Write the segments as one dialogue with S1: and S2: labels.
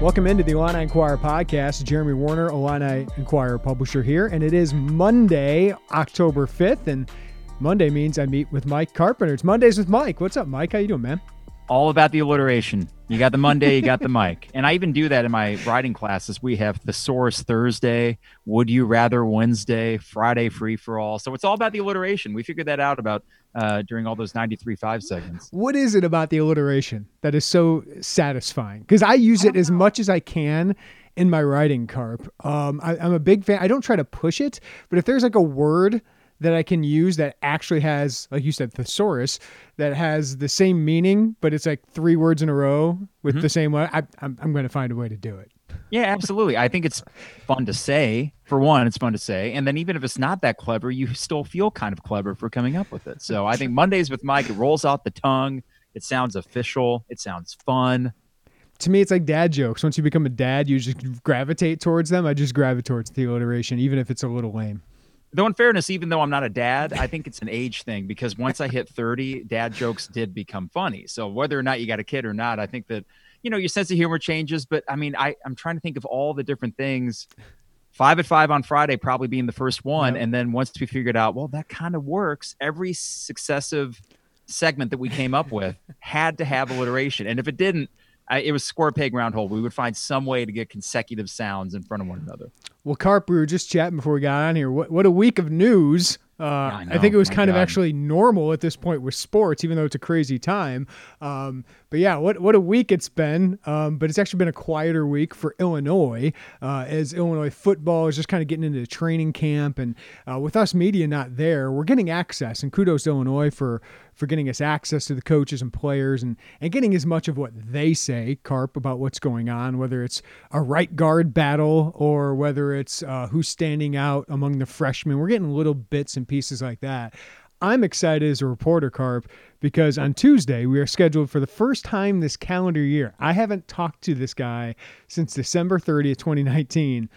S1: Welcome into the Illini Inquirer podcast. Jeremy Warner, Illini Inquirer publisher here, and it is Monday, October 5th, and Monday means I meet with Mike Carpenter. It's Mondays with Mike. What's up, Mike? How you doing, man?
S2: All about the alliteration. You got the Monday, you got the Mike. And I even do that in my writing classes. We have Thesaurus Thursday, Would You Rather Wednesday, Friday Free for All. So it's all about the alliteration. We figured that out about uh, during all those 93.5 segments.
S1: What is it about the alliteration that is so satisfying? Because I use it as much as I can in my writing, Carp. Um, I, I'm a big fan. I don't try to push it, but if there's like a word that I can use that actually has, like you said, thesaurus, that has the same meaning, but it's like three words in a row with
S2: Mm-hmm.
S1: the same one, I, I'm, I'm going to find a way to do it.
S2: Yeah, absolutely. I think it's fun to say. For one, it's fun to say. And then even if it's not that clever, you still feel kind of clever for coming up with it. So I think Mondays with Mike, it rolls out the tongue. It sounds official. It sounds fun.
S1: To me, it's like dad jokes. Once you become a dad, you just gravitate towards them. I just gravitate towards the alliteration, even if it's a little lame.
S2: Though, in fairness, even though I'm not a dad, I think it's an age thing because once I hit 30, dad jokes did become funny. So whether or not you got a kid or not, I think that, you know, your sense of humor changes. But I mean, I, I'm trying to think of all the different things. Five at five on Friday probably being the first one.
S1: Yep.
S2: And then once we figured out, well, that kind of works, every successive segment that we came up with had to have alliteration. And if it didn't, I, it was square peg round hole. We would find some way to get consecutive sounds in front of one another.
S1: Well, Carp, we were just chatting before we got on here. What, what a week of news. Uh,
S2: I
S1: I, think it was kind of actually normal at this point with sports, even though it's a crazy time. Um, but yeah, what what a week it's been. Um, but it's actually been a quieter week for Illinois uh, as Illinois football is just kind of getting into training camp, and uh, with us media not there, we're getting access. And kudos to Illinois for for getting us access to the coaches and players and and getting as much of what they say, Carp, about what's going on, whether it's a right guard battle or whether it's uh, who's standing out among the freshmen. We're getting little bits and pieces like that. I'm excited as a reporter, Carp, because on Tuesday we are scheduled for the first time this calendar year. I haven't talked to this guy since December 30th, 2019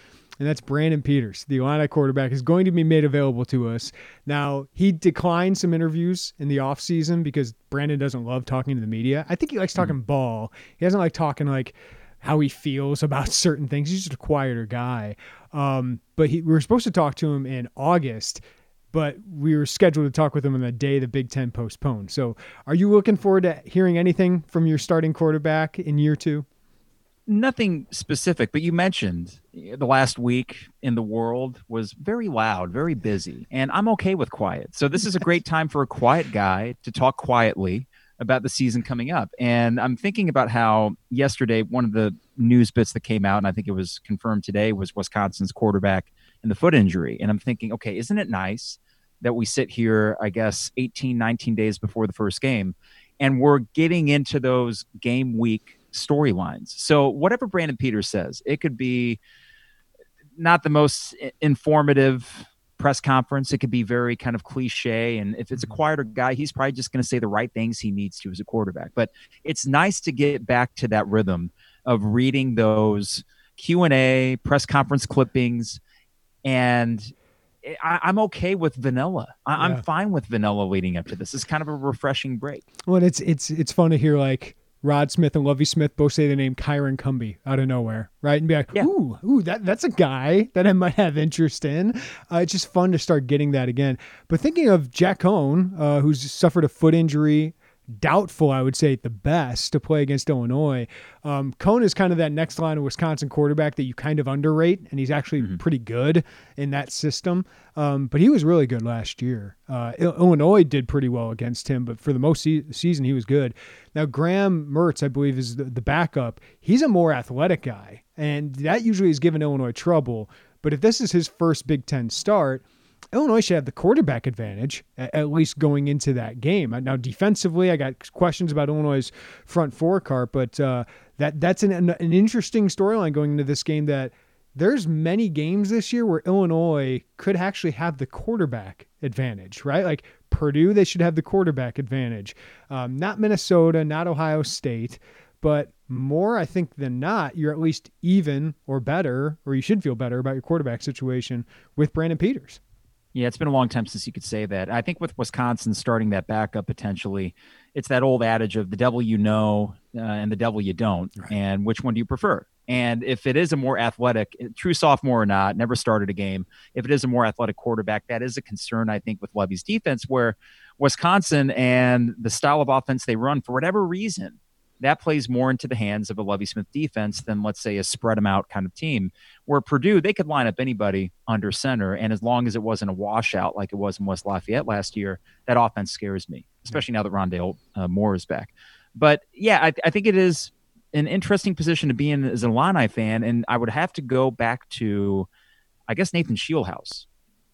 S1: and that's Brandon Peters. The Illini quarterback is going to be made available to us. Now, he declined some interviews in the offseason because Brandon doesn't love talking to the media. I think he likes talking ball. He doesn't like talking like how he feels about certain things. He's just a quieter guy. Um, but he, we were supposed to talk to him in August, but we were scheduled to talk with him on the day the Big Ten postponed. So, are you looking forward to hearing anything from your starting quarterback in year two?
S2: nothing specific, but you mentioned eh, the last week in the world was very loud, very busy, and I'm okay with quiet. So this is a great time for a quiet guy to talk quietly about the season coming up. And I'm thinking about how yesterday one of the news bits that came out, and I think it was confirmed today, was Wisconsin's quarterback and the foot injury. And I'm thinking, okay, isn't it nice that we sit here, I guess, 18, 19 days before the first game, and we're getting into those game week storylines. So whatever Brandon Peters says, it could be not the most informative press conference. It could be very kind of cliche. And if it's a mm-hmm. quieter guy, he's probably just going to say the right things he needs to as a quarterback. But it's nice to get back to that rhythm of reading those Q and A press conference clippings, and I, I'm okay with vanilla. I,
S1: Yeah.
S2: I'm fine with vanilla leading up to this. It's kind of a refreshing break.
S1: Well, it's it's it's fun to hear like Rod Smith and Lovie Smith both say the name Kyron Cumby out of nowhere, right? And be like,
S2: Yeah.
S1: ooh, ooh, that that's a guy that I might have interest in. Uh, it's just fun to start getting that again. But thinking of Jack Coan, uh, who's suffered a foot injury doubtful, I would say, at the best to play against Illinois. Um, Coan is kind of that next line of Wisconsin quarterback that you kind of underrate, and he's actually mm-hmm. pretty good in that system. Um, but he was really good last year. Uh, Illinois did pretty well against him, but for the most se- season, he was good. Now, Graham Mertz, I believe, is the, the backup. He's a more athletic guy, and that usually has given Illinois trouble. But if this is his first Big Ten start, Illinois should have the quarterback advantage, at least going into that game. Now, defensively, I got questions about Illinois' front four Carp, but uh, that that's an, an interesting storyline going into this game that there's many games this year where Illinois could actually have the quarterback advantage, right? Like Purdue, they should have the quarterback advantage. Um, not Minnesota, not Ohio State, but more, I think, than not, you're at least even or better, or you should feel better about your quarterback situation with Brandon Peters.
S2: Yeah, it's been a long time since you could say that. I think with Wisconsin starting that backup potentially, it's that old adage of the devil you know uh, and the devil you don't, right. and which one do you prefer? And if it is a more athletic, true sophomore or not, never started a game, if it is a more athletic quarterback, that is a concern, I think, with Lovie's defense, where Wisconsin and the style of offense they run, for whatever reason, that plays more into the hands of a Lovie Smith defense than, let's say, a spread them out kind of team. Where Purdue, they could line up anybody under center. And as long as it wasn't a washout like it was in West Lafayette last year, that offense scares me, especially now that Rondale uh, Moore is back. But yeah, I, I, think it is an interesting position to be in as an Illini fan. And I would have to go back to, I guess, Nathan Scheelhaase.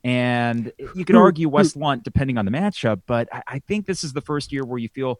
S2: And you could argue Wes Lunt depending on the matchup, but I, I think this is the first year where you feel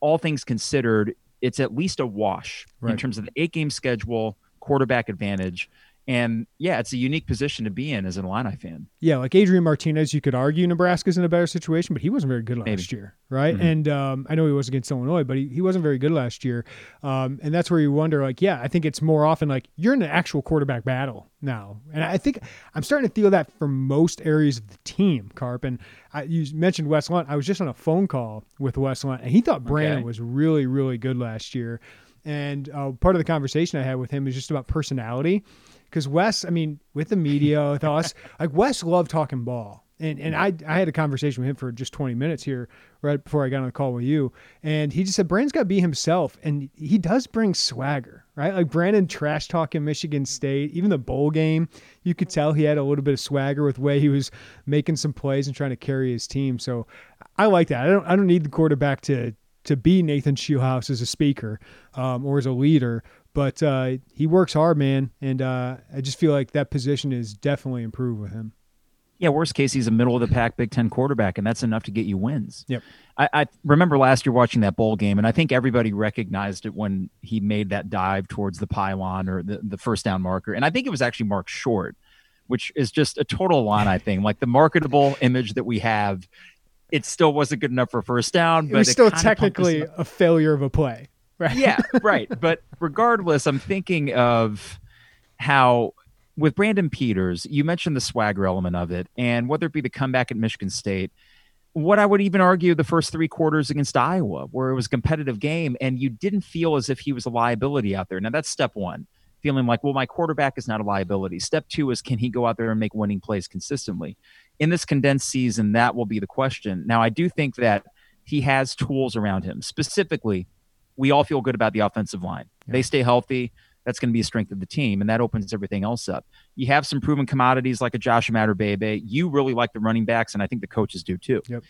S2: all things considered, it's at least a wash right. in terms of the eight game schedule, quarterback advantage. And yeah, it's a unique position to be in as an Illini fan.
S1: Yeah, like Adrian Martinez, you could argue Nebraska's in a better situation, but he wasn't very good last Maybe. year, right? Mm-hmm. And um, I know he was against Illinois, but he, he wasn't very good last year. Um, and that's where you wonder, like, yeah, I think it's more often like you're in an actual quarterback battle now. And I think I'm starting to feel that for most areas of the team, Carp. And I, you mentioned Wes Lunt. I was just on a phone call with Wes Lunt, and he thought Brandon okay. was really, really good last year. And uh, part of the conversation I had with him is just about personality because Wes, I mean, with the media, with us, like Wes loved talking ball. And and I I had a conversation with him for just 20 minutes here right before I got on the call with you. And he just said Brandon's got to be himself. And he does bring swagger, right? Like Brandon trash talking Michigan State, even the bowl game, you could tell he had a little bit of swagger with the way he was making some plays and trying to carry his team. So I like that. I don't I don't need the quarterback to to be Nathan Scheelhaase as a speaker um, or as a leader, but uh, he works hard, man, and uh, I just feel like that position is definitely improved with him.
S2: Yeah, worst case, he's a middle of the pack Big Ten quarterback, and that's enough to get you wins.
S1: Yep.
S2: I, I, remember last year watching that bowl game, and I think everybody recognized it when he made that dive towards the pylon or the, the first down marker. And I think it was actually marked short, which is just a total line, I think. Like the marketable image that we have, it still wasn't good enough for first down, but
S1: it was still technically a failure of a play.
S2: Right. Yeah, right. But regardless, I'm thinking of how with Brandon Peters, you mentioned the swagger element of it, and whether it be the comeback at Michigan State, what I would even argue the first three quarters against Iowa, where it was a competitive game, and you didn't feel as if he was a liability out there. Now that's step one, feeling like, well, my quarterback is not a liability. Step two is can he go out there and make winning plays consistently? In this condensed season, that will be the question. Now, I do think that he has tools around him, specifically we all feel good about the offensive line. Yeah. They stay healthy. That's going to be a strength of the team, and that opens everything else up. You have some proven commodities like a Josh Imatorbhebhe. You really like the running backs, and I think the coaches do too.
S1: Yep.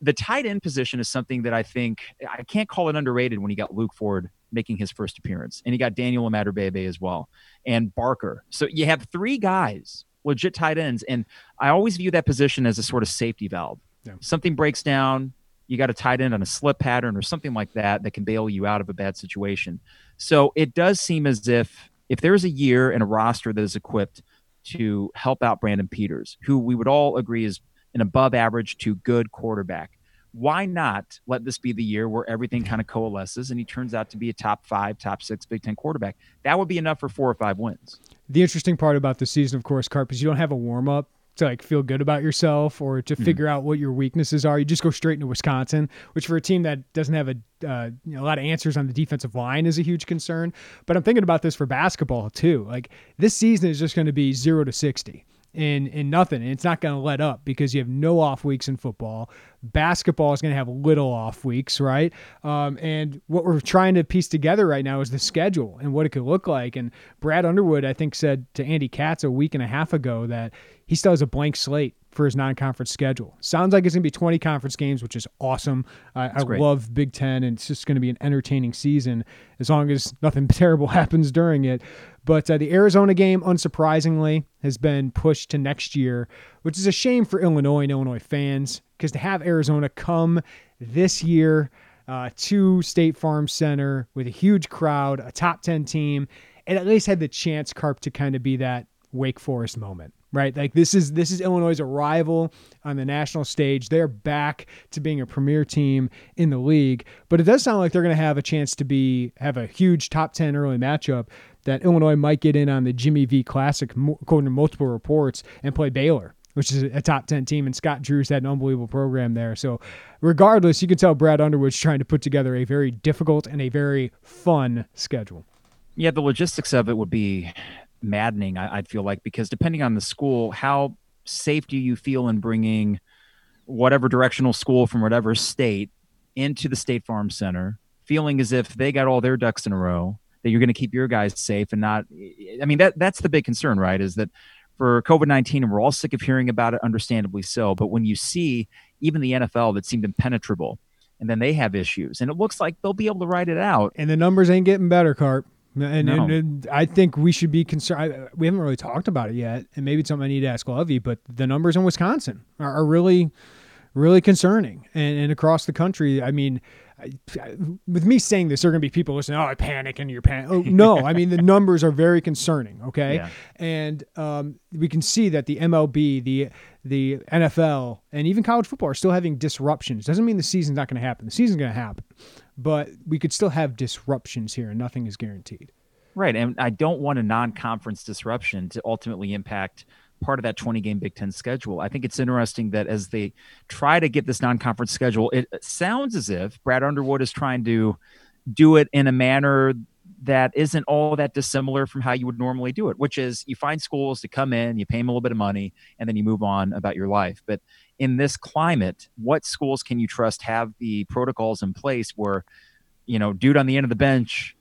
S2: The tight end position is something that I think I can't call it underrated when you got Luke Ford making his first appearance, and you got Daniel Imatorbhebhe as well, and Barker. So you have three guys, legit tight ends, and I always view that position as a sort of safety valve. Yeah. Something breaks down, you got a tight end on a slip pattern or something like that that can bail you out of a bad situation. So it does seem as if if there's a year and a roster that is equipped to help out Brandon Peters, who we would all agree is an above average to good quarterback, why not let this be the year where everything kind of coalesces and he turns out to be a top five, top six Big Ten quarterback? That would be enough for four or five wins.
S1: The interesting part about the season, of course, Carp, is you don't have a warm up to like feel good about yourself or to mm figure out what your weaknesses are. You just go straight into Wisconsin, which for a team that doesn't have a uh, you know, a lot of answers on the defensive line is a huge concern. But I'm thinking about this for basketball too. Like this season is just going to be zero to sixty. In, in nothing. And it's not going to let up because you have no off weeks in football. Basketball is going to have little off weeks, right? Um, and what we're trying to piece together right now is the schedule and what it could look like. And Brad Underwood, I think, said to Andy Katz a week and a half ago that he still has a blank slate for his non-conference schedule. Sounds like it's going to be 20 conference games, which is awesome. I, I love Big Ten, and it's just going to be an entertaining season as long as nothing terrible happens during it. But uh, the Arizona game, unsurprisingly, has been pushed to next year, which is a shame for Illinois and Illinois fans because to have Arizona come this year uh, to State Farm Center with a huge crowd, a top 10 team, and at least had the chance, Carp, to kind of be that Wake Forest moment right? Like this is this is Illinois' arrival on the national stage. They're back to being a premier team in the league, but it does sound like they're going to have a chance to be have a huge top 10 early matchup that Illinois might get in on the Jimmy V Classic according to multiple reports and play Baylor. Which is a top 10 team, and Scott Drew's had an unbelievable program there. So, regardless, you can tell Brad Underwood's trying to put together a very difficult and a very fun schedule.
S2: Yeah, the logistics of it would be maddening. I, would feel like because depending on the school, how safe do you feel in bringing whatever directional school from whatever state into the State Farm Center, feeling as if they got all their ducks in a row, that you're going to keep your guys safe and not. I mean, that that's the big concern, right? Is that for COVID 19, and we're all sick of hearing about it, understandably so. But when you see even the NFL that seemed impenetrable, and then they have issues, and it looks like they'll be able to ride it out.
S1: And the numbers ain't getting better, Carp. And, no. and, and, I think we should be concerned. We haven't really talked about it yet, and maybe it's something I need to ask Lovie. But the numbers in Wisconsin are, are really, really concerning, and, and across the country. I mean, I, with me saying this, there are going to be people listening. Oh, I panic and you're panic. Oh, no, I mean the numbers are very concerning. Okay, yeah. and um, we can see that the MLB, the the NFL, and even college football are still having disruptions. Doesn't mean the season's not going to happen. The season's going to happen but we could still have disruptions here and nothing is guaranteed.
S2: Right. And I don't want a non conference disruption to ultimately impact part of that 20 game Big Ten schedule. I think it's interesting that as they try to get this non conference schedule, it sounds as if Brad Underwood is trying to do it in a manner that isn't all that dissimilar from how you would normally do it, which is you find schools to come in, you pay them a little bit of money, and then you move on about your life. But in this climate, what schools can you trust have the protocols in place where, you know, dude on the end of the bench,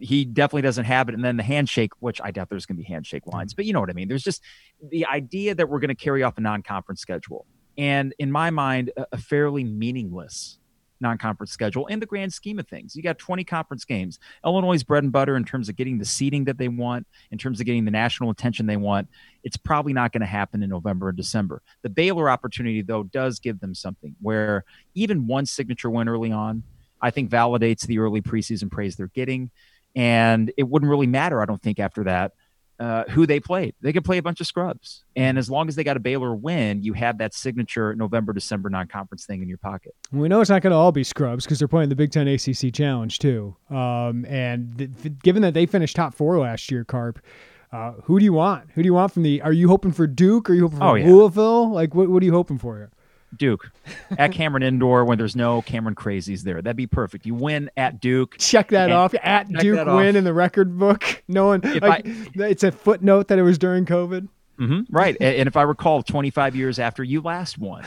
S2: he definitely doesn't have it. And then the handshake, which I doubt there's going to be handshake mm-hmm. lines, but you know what I mean? There's just the idea that we're going to carry off a non conference schedule. And in my mind, a fairly meaningless non-conference schedule in the grand scheme of things. You got 20 conference games. Illinois' bread and butter in terms of getting the seating that they want, in terms of getting the national attention they want. It's probably not going to happen in November and December. The Baylor opportunity, though, does give them something where even one signature win early on, I think validates the early preseason praise they're getting. And it wouldn't really matter, I don't think, after that uh, who they played. They could play a bunch of scrubs. And as long as they got a Baylor win, you have that signature November, December non conference thing in your pocket.
S1: We know it's not going to all be scrubs because they're playing the Big Ten ACC Challenge too. Um, and th- given that they finished top four last year, Carp, uh, who do you want? Who do you want from the? Are you hoping for Duke? Are you hoping for oh, yeah. Louisville? Like, what, what are you hoping for here?
S2: Duke at Cameron Indoor when there's no Cameron Crazies there. That'd be perfect. You win at Duke.
S1: Check that off. At Duke win off. in the record book. No one. Like, I, it's a footnote that it was during COVID.
S2: Mm-hmm, right. and if I recall, 25 years after you last won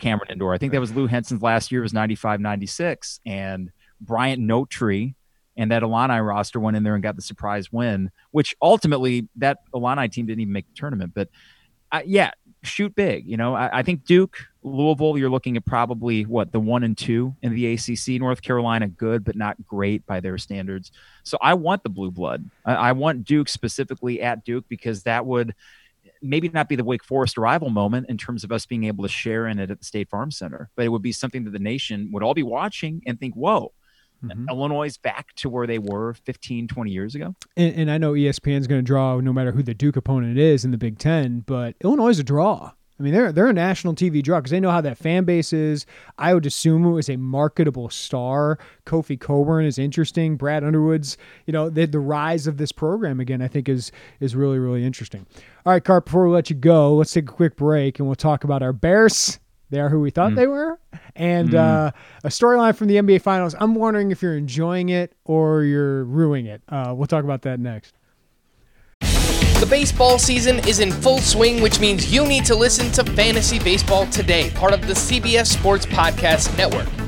S2: Cameron Indoor, I think that was Lou Henson's last year was 95, 96. And Bryant Notree and that Illini roster went in there and got the surprise win, which ultimately that Illini team didn't even make the tournament. But uh, yeah, shoot big. You know, I, I, think Duke, Louisville, you're looking at probably what the one and two in the ACC. North Carolina, good but not great by their standards. So I want the blue blood. I, I want Duke specifically at Duke because that would maybe not be the Wake Forest arrival moment in terms of us being able to share in it at the State Farm Center, but it would be something that the nation would all be watching and think, whoa, Mm-hmm. Illinois back to where they were 15, 20 years ago.
S1: And, and I know ESPN is going to draw no matter who the Duke opponent is in the Big Ten, but Illinois is a draw. I mean, they're they're a national TV draw because they know how that fan base is. I would assume it was a marketable star. Kofi Cockburn is interesting. Brad Underwood's, you know, the, the rise of this program again, I think is is really really interesting. All right, Carp. Before we let you go, let's take a quick break and we'll talk about our Bears they are who we thought mm. they were. And mm. uh, a storyline from the NBA Finals. I'm wondering if you're enjoying it or you're ruining it. Uh, we'll talk about that next.
S3: The baseball season is in full swing, which means you need to listen to Fantasy Baseball Today, part of the CBS Sports Podcast Network.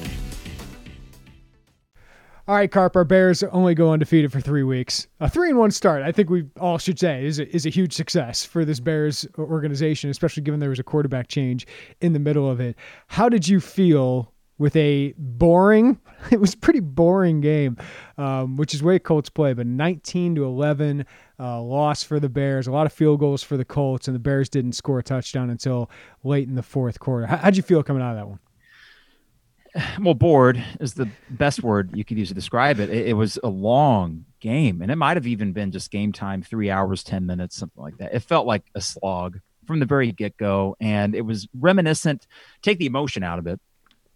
S1: All right, Carp, our Bears only go undefeated for three weeks. A three and one start, I think we all should say, is a, is a huge success for this Bears organization, especially given there was a quarterback change in the middle of it. How did you feel with a boring, it was pretty boring game, um, which is way Colts play, but 19 to 11 uh, loss for the Bears, a lot of field goals for the Colts, and the Bears didn't score a touchdown until late in the fourth quarter. How, how'd you feel coming out of that one?
S2: well, bored is the best word you could use to describe it. it. It, was a long game, and it might have even been just game time, three hours, 10 minutes, something like that. It felt like a slog from the very get go, and it was reminiscent, take the emotion out of it.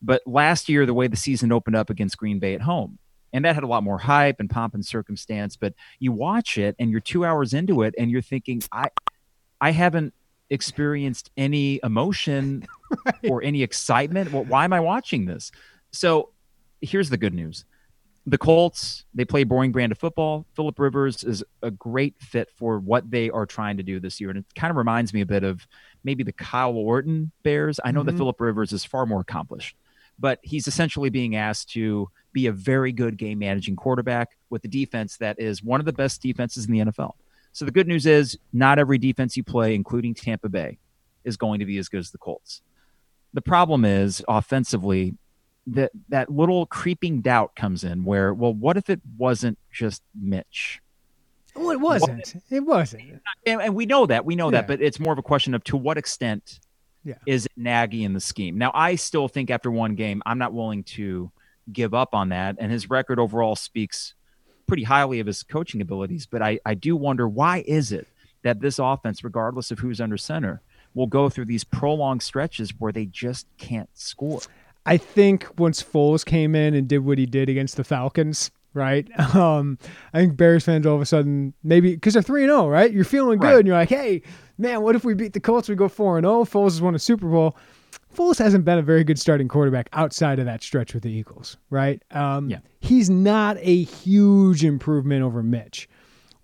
S2: But last year, the way the season opened up against Green Bay at home, and that had a lot more hype and pomp and circumstance. But you watch it, and you're two hours into it, and you're thinking, I, I haven't experienced any emotion right. or any excitement. Well, why am I watching this? So here's the good news. The Colts, they play boring brand of football. Philip Rivers is a great fit for what they are trying to do this year. And it kind of reminds me a bit of maybe the Kyle Orton Bears. I know mm-hmm. that Philip Rivers is far more accomplished, but he's essentially being asked to be a very good game managing quarterback with a defense that is one of the best defenses in the NFL. So the good news is not every defense you play, including Tampa Bay, is going to be as good as the Colts. The problem is offensively that that little creeping doubt comes in where, well, what if it wasn't just Mitch?
S1: Well, it wasn't. What, it wasn't.
S2: And, and, we know that. We know yeah. that, but it's more of a question of to what extent yeah. is Nagy in the scheme. Now, I still think after one game, I'm not willing to give up on that, and his record overall speaks pretty highly of his coaching abilities, but I, I do wonder why is it that this offense, regardless of who's under center, will go through these prolonged stretches where they just can't score.
S1: I think once Foles came in and did what he did against the Falcons, right? Um, I think Bears fans all of a sudden maybe because they're three and zero, oh, right? You're feeling good, right. and you're like, hey, man, what if we beat the Colts? We go four and zero. Oh, Foles has won a Super Bowl. Foles hasn't been a very good starting quarterback outside of that stretch with the Eagles, right? Um, yeah. He's not a huge improvement over Mitch.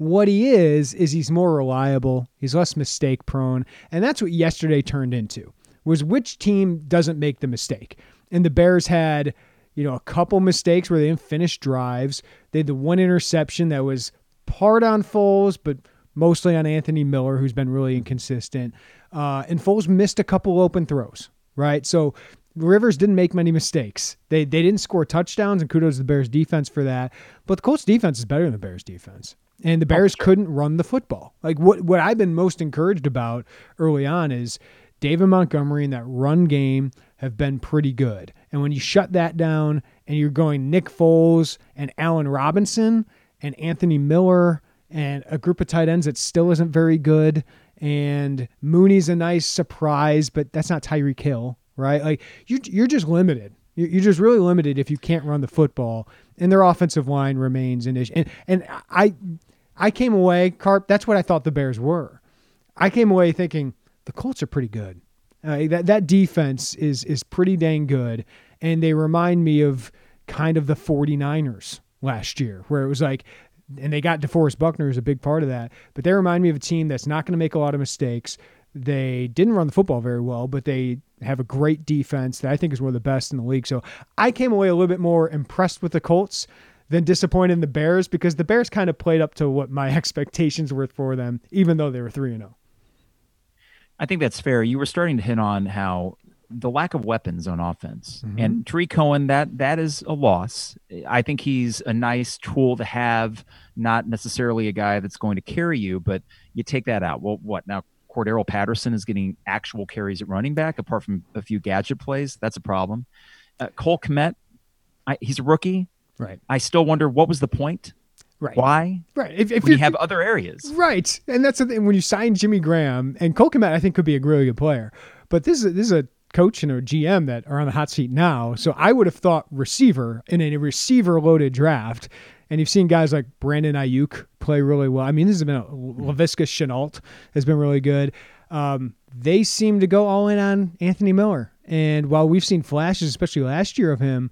S1: What he is is he's more reliable. He's less mistake prone, and that's what yesterday turned into. Was which team doesn't make the mistake? And the Bears had, you know, a couple mistakes where they didn't finish drives. They had the one interception that was part on Foles, but mostly on Anthony Miller, who's been really inconsistent. Uh, and Foles missed a couple open throws, right? So Rivers didn't make many mistakes. They they didn't score touchdowns, and kudos to the Bears defense for that. But the Colts defense is better than the Bears defense. And the Bears oh, couldn't run the football. Like what what I've been most encouraged about early on is David Montgomery and that run game have been pretty good. And when you shut that down and you're going Nick Foles and Allen Robinson and Anthony Miller and a group of tight ends that still isn't very good, and Mooney's a nice surprise, but that's not Tyreek Hill, right? Like you, you're just limited. You're just really limited if you can't run the football, and their offensive line remains an issue. And and I, I came away, Carp. That's what I thought the Bears were. I came away thinking the Colts are pretty good. Uh, that that defense is is pretty dang good, and they remind me of kind of the 49ers last year, where it was like and they got DeForest Buckner as a big part of that. But they remind me of a team that's not going to make a lot of mistakes. They didn't run the football very well, but they have a great defense that I think is one of the best in the league. So I came away a little bit more impressed with the Colts than disappointed in the Bears because the Bears kind of played up to what my expectations were for them, even though they were 3 0.
S2: I think that's fair. You were starting to hit on how the lack of weapons on offense. Mm-hmm. And Tarik Cohen, that that is a loss. I think he's a nice tool to have, not necessarily a guy that's going to carry you, but you take that out. Well, what now? Cordarrelle Patterson is getting actual carries at running back, apart from a few gadget plays. That's a problem. Uh, Cole Kmet, I, he's a rookie.
S1: Right.
S2: I still wonder what was the point.
S1: Right.
S2: Why?
S1: Right.
S2: If, if you have other areas.
S1: Right. And that's the thing. When you sign Jimmy Graham and Cole I think could be a really good player. But this is this is a coach and a GM that are on the hot seat now. So I would have thought receiver in a receiver loaded draft. And you've seen guys like Brandon Aiyuk play really well. I mean, this has been a Laviska Shenault has been really good. Um, they seem to go all in on Anthony Miller. And while we've seen flashes, especially last year of him,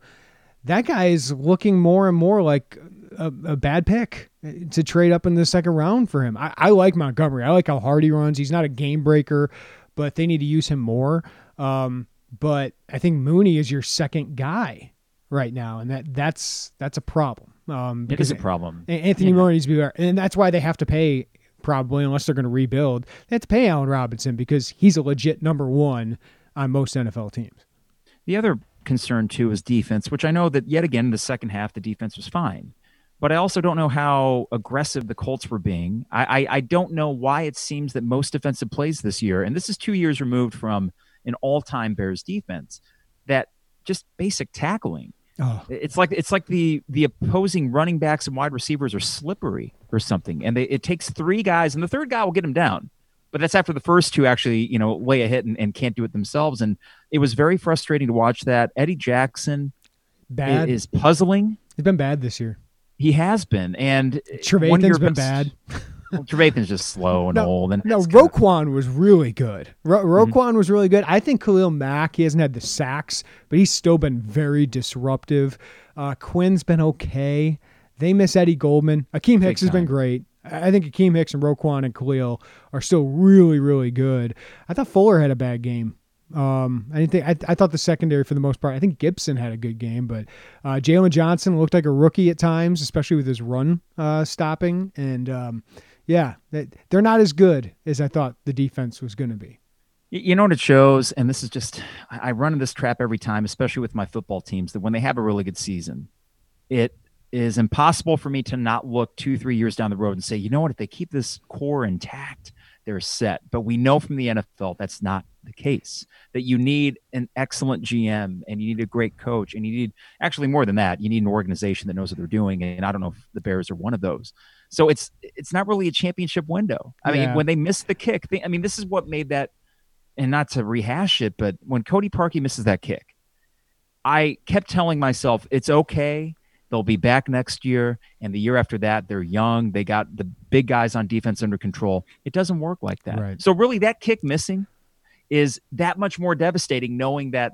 S1: that guy is looking more and more like a, a bad pick to trade up in the second round for him. I, I, like Montgomery. I like how hard he runs. He's not a game breaker, but they need to use him more. Um, but I think Mooney is your second guy right now, and that that's that's a problem. Um,
S2: it is a problem.
S1: Anthony yeah. Miller needs to be there, and that's why they have to pay probably unless they're going to rebuild. They have to pay Allen Robinson because he's a legit number one on most NFL teams.
S2: The other concern too is defense, which I know that yet again in the second half the defense was fine. But I also don't know how aggressive the Colts were being. I, I, I don't know why it seems that most defensive plays this year, and this is two years removed from an all-time Bears defense, that just basic tackling. Oh. It's like it's like the the opposing running backs and wide receivers are slippery or something, and they, it takes three guys, and the third guy will get him down. But that's after the first two actually, you know, lay a hit and, and can't do it themselves. And it was very frustrating to watch that. Eddie Jackson
S1: bad
S2: is puzzling.
S1: He's been bad this year.
S2: He has been, and
S1: Trevathan's been bad.
S2: well, Trevathan's just slow and
S1: no,
S2: old. And
S1: no, Roquan of... was really good. Ro- mm-hmm. Roquan mm-hmm. was really good. I think Khalil Mack, he hasn't had the sacks, but he's still been very disruptive. Uh, Quinn's been okay. They miss Eddie Goldman. Akiem Hicks has been great. I think Akiem Hicks and Roquan and Khalil are still really, really good. I thought Fuller had a bad game. Um, I didn't think I, I thought the secondary for the most part. I think Gibson had a good game, but uh, Jaylon Johnson looked like a rookie at times, especially with his run uh, stopping. And um, yeah, they're not as good as I thought the defense was going to be.
S2: You know what it shows, and this is just I run in this trap every time, especially with my football teams, that when they have a really good season, it is impossible for me to not look two, three years down the road and say, you know what, if they keep this core intact, they're set. But we know from the NFL that's not the case. That you need an excellent GM and you need a great coach and you need actually more than that. You need an organization that knows what they're doing. And I don't know if the Bears are one of those. So it's it's not really a championship window. I yeah. mean, when they missed the kick, they, I mean, this is what made that. And not to rehash it, but when Cody Parkey misses that kick, I kept telling myself it's okay They'll be back next year, and the year after that, they're young. They got the big guys on defense under control. It doesn't work like that. Right. So really, that kick missing is that much more devastating, knowing that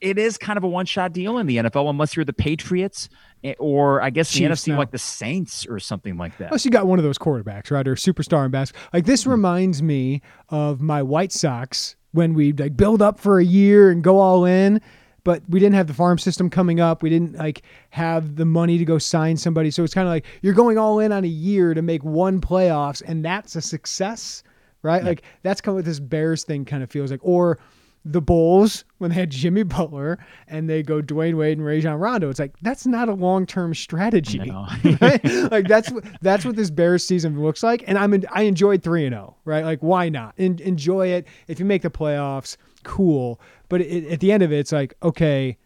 S2: it is kind of a one-shot deal in the NFL, unless you're the Patriots eh, or I guess Chiefs the NFC, like the Saints or something like that.
S1: Unless you got one of those quarterbacks, right, or superstar in basketball. Like this mm-hmm. reminds me of my White Sox when we like build up for a year and go all in but we didn't have the farm system coming up. We didn't like have the money to go sign somebody. So it's kind of like you're going all in on a year to make one playoffs, and that's a success, right? Yeah. Like that's kind of what this Bears thing kind of feels like. Or the Bulls when they had Jimmy Butler and they go Dwyane Wade and Rajon Rondo. It's like that's not a long term strategy. right? Like that's what that's what this Bears season looks like. And I'm in, I enjoyed three and zero. Oh, right? Like why not? En- enjoy it. If you make the playoffs, cool. But it, at the end of it, it's like, okay,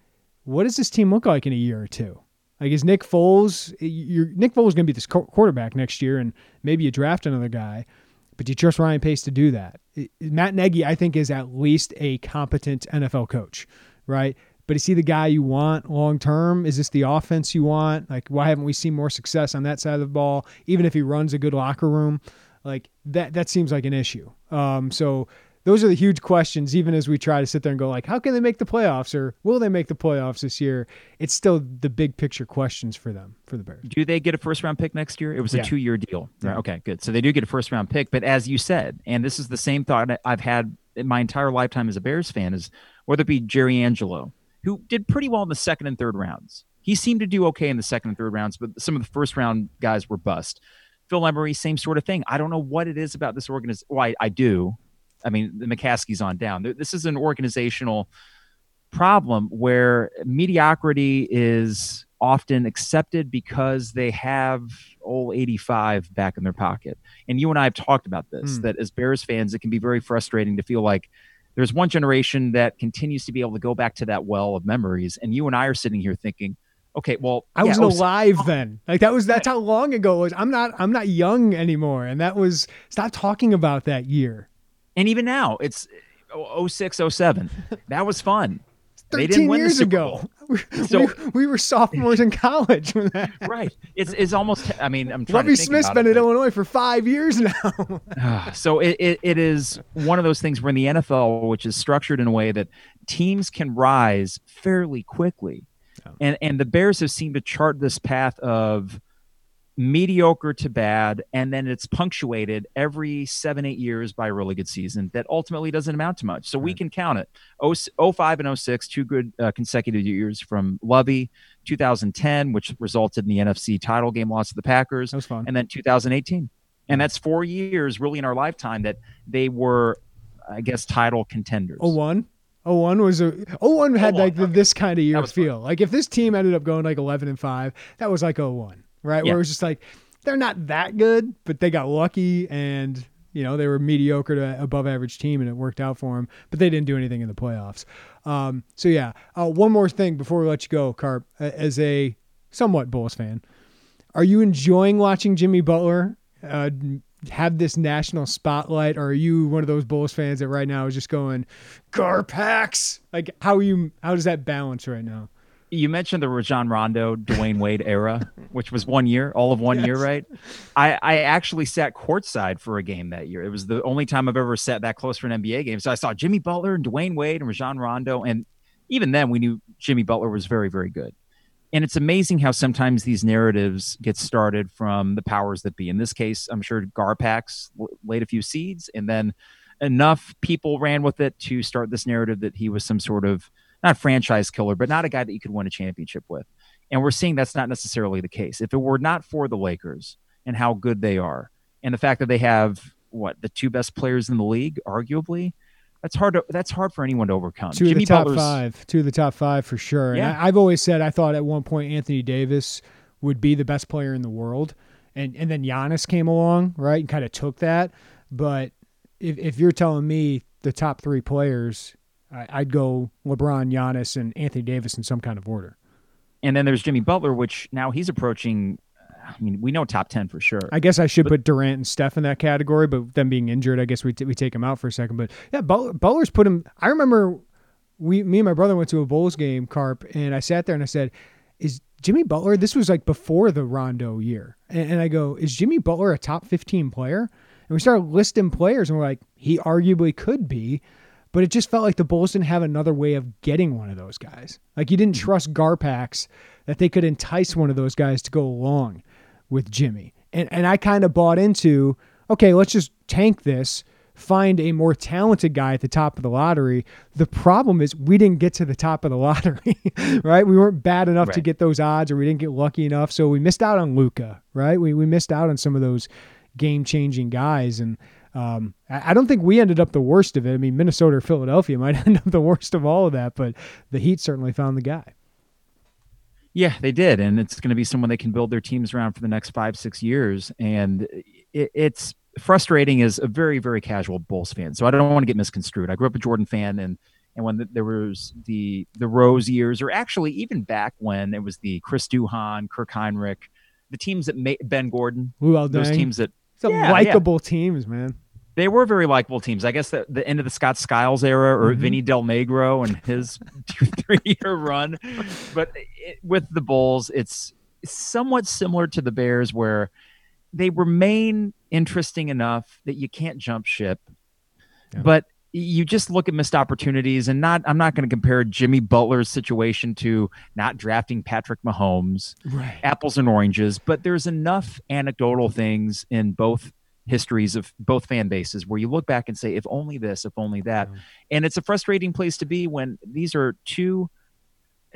S1: what does this team look like in a year or two? Like, is Nick Foles? Nick Foles is going to be this quarterback next year, and maybe you draft another guy. But you trust Ryan Pace to do that? Matt Nagy, I think, is at least a competent NFL coach, right? But is he the guy you want long term? Is this the offense you want? Like, why haven't we seen more success on that side of the ball? Even if he runs a good locker room, like that, that seems like an issue. Um, so those are the huge questions even as we try to sit there and go like how can they make the playoffs or will they make the playoffs this year it's still the big picture questions for them for the bears
S2: do they get a first round pick next year it was a two year deal right? okay good so they do get a first round pick but as you said and this is the same thought i've had in my entire lifetime as a bears fan is whether it be jerry angelo who did pretty well in the second and third rounds he seemed to do okay in the second and third rounds but some of the first round guys were bust Phil Emery, same sort of thing. I don't know what it is about this organization. Well, I, I do. I mean, the McCaskey's on down. This is an organizational problem where mediocrity is often accepted because they have old 85 back in their pocket. And you and I have talked about this mm. that as Bears fans, it can be very frustrating to feel like there's one generation that continues to be able to go back to that well of memories. And you and I are sitting here thinking, okay, well,
S1: I yeah, wasn't alive then. Like that was that's how long ago it was. I'm not I'm not young anymore. And that was stop talking about that year
S2: and even now it's 06, 07. That was fun. They
S1: 13
S2: didn't win the
S1: years ago.
S2: So-
S1: we, we were sophomores in college when that.
S2: Right. It's it's almost. I mean, I'm trying Lovie
S1: Smith's been
S2: it, but-
S1: Illinois for five years now.
S2: Ah, so it, it, it is one of those things where in the NFL, which is structured in a way that teams can rise fairly quickly. And and the Bears have seemed to chart this path of mediocre to bad, and then it's punctuated every seven, eight years by a really good season that ultimately doesn't amount to much. So we can count it. 0, 05 and 06, two good uh, consecutive years from Lovie, 2010, which resulted in the NFC title game loss to the Packers
S1: That was fun.
S2: and then 2018 and that's four years really in our lifetime that they were i guess title contenders
S1: 01. 01 was a 01 had
S2: 01,
S1: like
S2: okay.
S1: this kind of year
S2: was fun.
S1: feel. Like if this team ended up going like 11 and 5, that was like 01, right?
S2: Yeah.
S1: Where it was just like they're not that good, but they got lucky and you know, they were mediocre to above average team and it worked out for them, but they didn't do anything in the playoffs. Um, so yeah, uh, one more thing before we let you go, Carp, as a somewhat Bulls fan, are you enjoying watching Jimmy Butler uh, have this national spotlight, or are you one of those Bulls fans that right now is just going Garpax? Like, how are you? How does that balance right now?
S2: You mentioned the Rajon Rondo, Dwyane Wade era, which was one year, all of one year, right? I, I actually sat courtside for a game that year. It was the only time I've ever sat that close for an NBA game. So I saw Jimmy Butler and Dwyane Wade and Rajon Rondo. And even then, we knew Jimmy Butler was very, very good. And it's amazing how sometimes these narratives get started from the powers that be. In this case, I'm sure Garpax laid a few seeds, and then enough people ran with it to start this narrative that he was some sort of not franchise killer, but not a guy that you could win a championship with. And we're seeing that's not necessarily the case. If it were not for the Lakers and how good they are, and the fact that they have what the two best players in the league, arguably, that's hard. To, that's hard for anyone to overcome.
S1: Two of
S2: Jimmy
S1: the top
S2: Butler's-
S1: five. Two of the top five for sure. And
S2: Yeah.
S1: I, I've always said I thought at one point Anthony Davis would be the best player in the world, and and then Giannis came along, right, and kind of took that. But if if you're telling me the top three players, I, I'd go LeBron, Giannis, and Anthony Davis in some kind of order.
S2: And then there's Jimmy Butler, which now he's approaching. I mean, we know top ten for sure.
S1: I guess I should put Durant and Steph in that category, but them being injured, I guess we, t- we take him out for a second. But yeah, Butler, Butler's put him. I remember we, me and my brother went to a Bulls game, Carp, and I sat there and I said, "Is Jimmy Butler?" This was like before the Rondo year, and, and I go, "Is Jimmy Butler a top fifteen player?" And we started listing players, and we're like, "He arguably could be." But it just felt like the Bulls didn't have another way of getting one of those guys. Like you didn't mm-hmm. trust Garpax that they could entice one of those guys to go along with Jimmy. And and I kind of bought into, okay, let's just tank this, find a more talented guy at the top of the lottery. The problem is we didn't get to the top of the lottery, right? We weren't bad enough to get those odds or we didn't get lucky enough. So we missed out on Luka, right? We we missed out on some of those game changing guys. And um, I don't think we ended up the worst of it. I mean, Minnesota or Philadelphia might end up the worst of all of that, but the Heat certainly found the guy.
S2: Yeah, they did, and it's going to be someone they can build their teams around for the next five, six years. And it, it's frustrating as a very, very casual Bulls fan. So I don't want to get misconstrued. I grew up a Jordan fan, and and when the, there was the the Rose years, or actually even back when it was the Chris Duhon, Kirk Hinrich, the teams that made Ben Gordon, those teams that
S1: Some
S2: Yeah, yeah.
S1: likable teams, man.
S2: they were very likable teams. I guess the, the end of the Scott Skiles era or
S1: Mhm.
S2: Vinny Del Negro and his two, three year run. But it, with the Bulls, it's somewhat similar to the Bears, where they remain interesting enough that you can't jump ship.
S1: Yeah.
S2: But you just look at missed opportunities and not I'm not going to compare Jimmy Butler's situation to not drafting Patrick Mahomes
S1: Right.
S2: apples and oranges, but there's enough anecdotal things in both histories of both fan bases where you look back and say, if only this, if only that.
S1: Yeah.
S2: And it's a frustrating place to be when these are two,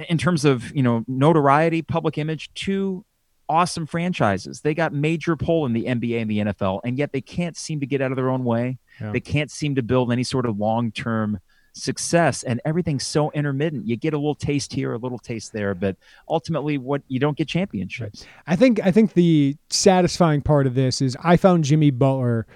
S2: in terms of, you know, notoriety, public image, two awesome franchises. They got major pull in the NBA and the NFL, and yet they can't seem to get out of their own way.
S1: Yeah.
S2: They can't seem to build any sort of long term success and everything's so intermittent you get a little taste here a little taste there but ultimately what you don't get championships
S1: I think I think the satisfying part of this is I found Jimmy Butler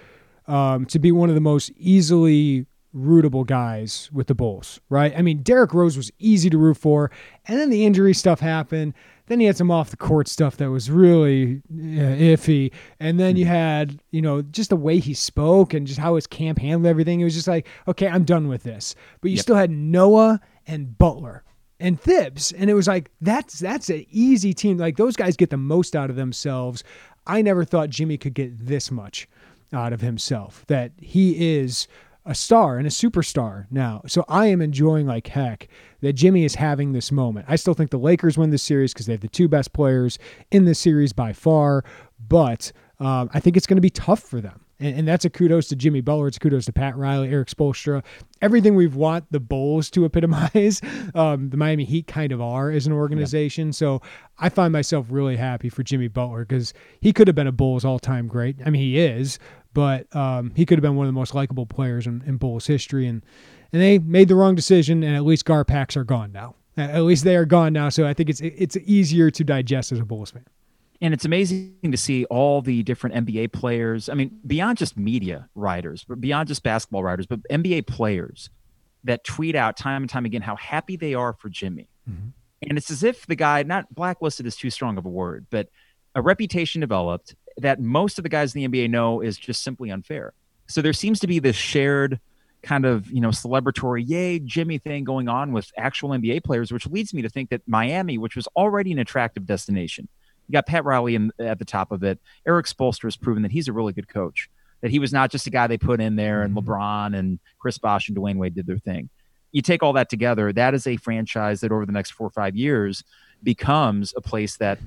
S1: um, to be one of the most easily rootable guys with the Bulls, right? I mean, Derrick Rose was easy to root for, and then the injury stuff happened. Then he had some off the court stuff that was really yeah, iffy. And then you hmm. had, you know, just the way he spoke and just how his camp handled everything. It was just like, okay, I'm done with this. But you
S2: Yep.
S1: still had Noah and Butler and Thibs. And it was like, that's that's an easy team. Like those guys get the most out of themselves. I never thought Jimmy could get this much out of himself. That he is a star and a superstar now. So I am enjoying like heck that Jimmy is having this moment. I still think the Lakers win this series because they have the two best players in this series by far, but um, I think it's going to be tough for them. And, and that's a kudos to Jimmy Butler. It's a kudos to Pat Riley, Erik Spoelstra. Everything we've want the Bulls to epitomize, um, the Miami Heat kind of are as an organization. So I find myself really happy for Jimmy Butler because he could have been a Bulls all time great. I mean, he is, but um, he could have been one of the most likable players in, in Bulls history. And and they made the wrong decision, and at least Garpax are gone now. At least they are gone now, so I think it's it's easier to digest as a Bulls fan.
S2: And it's amazing to see all the different NBA players. I mean, beyond just media writers, but beyond just basketball writers, but NBA players that tweet out time and time again how happy they are for Jimmy. And it's as if the guy, not blacklisted is too strong of a word, but a reputation developed that most of the guys in the NBA know is just simply unfair. So there seems to be this shared kind of, you know, celebratory, yay, Jimmy thing going on with actual NBA players, which leads me to think that Miami, which was already an attractive destination, you got Pat Riley in, at the top of it. Erik Spoelstra has proven that he's a really good coach, that he was not just a guy they put in there and mm-hmm. LeBron and Chris Bosh and Dwyane Wade did their thing. You take all that together, that is a franchise that over the next four or five years becomes a place that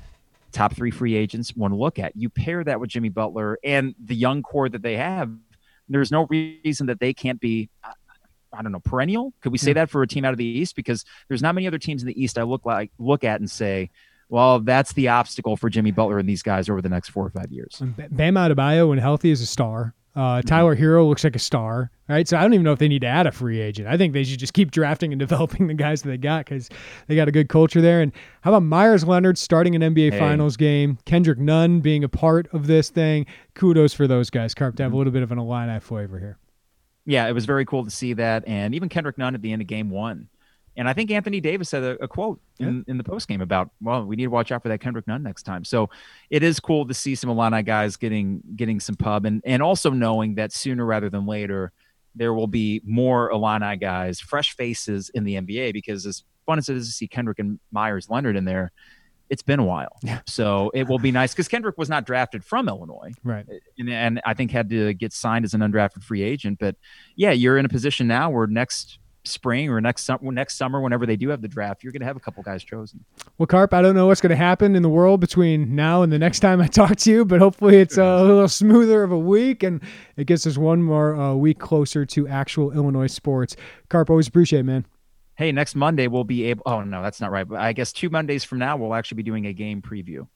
S2: top three free agents want to look at. You pair that with Jimmy Butler and the young core that they have, there's no reason that they can't be. I- don't know, perennial. Could we say that for a team out of the East? Because there's not many other teams in the East I look like look at and say, well, that's the obstacle for Jimmy Butler and these guys over the next four or five years.
S1: Bam Adebayo, when healthy, is a star. Uh, Tyler Herro looks like a star, right? So I don't even know if they need to add a free agent. I think they should just keep drafting and developing the guys that they got because they got a good culture there. And how about Meyers Leonard starting an NBA
S2: Hey.
S1: Finals game? Kendrick Nunn being a part of this thing. Kudos for those guys. Carp to have a little bit of an Illini flavor here.
S2: Yeah, it was very cool to see that. And even Kendrick Nunn at the end of game one. And I think Anthony Davis had a, a quote in, in the post game about, well, we need to watch out for that Kendrick Nunn next time. So it is cool to see some Illini guys getting getting some pub and, and also knowing that sooner rather than later, there will be more Illini guys, fresh faces in the NBA because as fun as it is to see Kendrick and Meyers Leonard in there, it's been a while.
S1: Yeah.
S2: So it will be nice because Kendrick was not drafted from Illinois
S1: Right.
S2: and, and I think had to get signed as an undrafted free agent. But yeah, you're in a position now where next spring or next summer, next summer, whenever they do have the draft, you're going to have a couple guys chosen.
S1: Well, Carp, I don't know what's going to happen in the world between now and the next time I talk to you, but hopefully it's a little smoother of a week and it gets us one more uh, week closer to actual Illinois sports. Carp, always appreciate it, man.
S2: Hey, next Monday we'll be able. Oh no, that's not right. But I guess two Mondays from now we'll actually be doing a game preview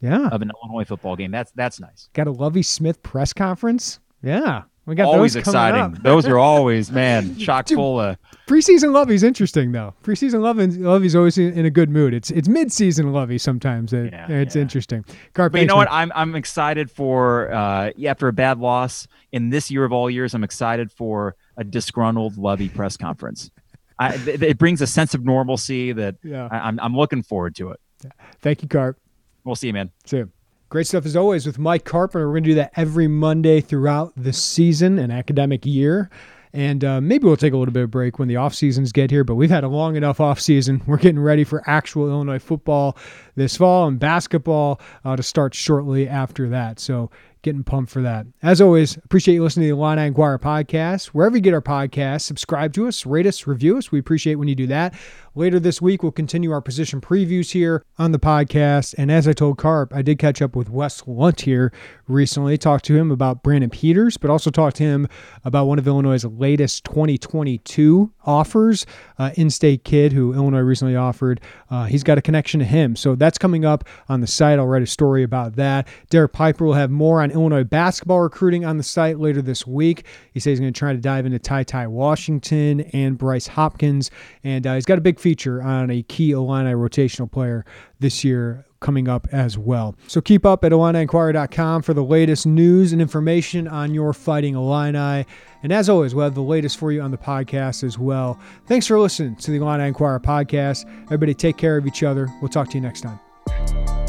S1: Yeah.
S2: of an Illinois football game. That's that's nice.
S1: Got a Lovie Smith press conference. Yeah. We got
S2: always
S1: those
S2: exciting. Those are always man chock full of.
S1: Preseason Lovie's interesting though. Preseason Lovie, Lovie's always in, a good mood. It's it's mid-season Lovie sometimes. It-
S2: Yeah,
S1: it's
S2: yeah.
S1: interesting. Carp,
S2: But you know what? I'm I'm excited for uh, after a bad loss in this year of all years. I'm excited for a disgruntled Lovie press conference. I, th- it brings a sense of normalcy that
S1: Yeah.
S2: I, I'm I'm looking forward to it.
S1: Thank you, Carp.
S2: We'll see you, man.
S1: See you. Great stuff as always with Mike Carpenter. We're going to do that every Monday throughout the season and academic year. And uh, maybe we'll take a little bit of break when the off seasons get here, but we've had a long enough off season. We're getting ready for actual Illinois football this fall and basketball uh, to start shortly after that. So getting pumped for that. As always, appreciate you listening to the Illini Inquirer podcast. Wherever you get our podcast, subscribe to us, rate us, review us. We appreciate when you do that. Later this week, we'll continue our position previews here on the podcast. And as I told Carp, I did catch up with Wes Lunt here recently, talked to him about Brandon Peters, but also talked to him about one of Illinois' latest 2022 offers, uh, in-state kid who Illinois recently offered. Uh, he's got a connection to him. So that's coming up on the site. I'll write a story about that. Derek Piper will have more on Illinois basketball recruiting on the site later this week. He says he's going to try to dive into Ty Ty Washington and Bryce Hopkins. And uh, he's got a big feature on a key Illini rotational player this year coming up as well. So keep up at IlliniInquirer.com for the latest news and information on your fighting Illini. And as always, we'll have the latest for you on the podcast as well. Thanks for listening to the Illini Inquirer podcast. Everybody take care of each other. We'll talk to you next time.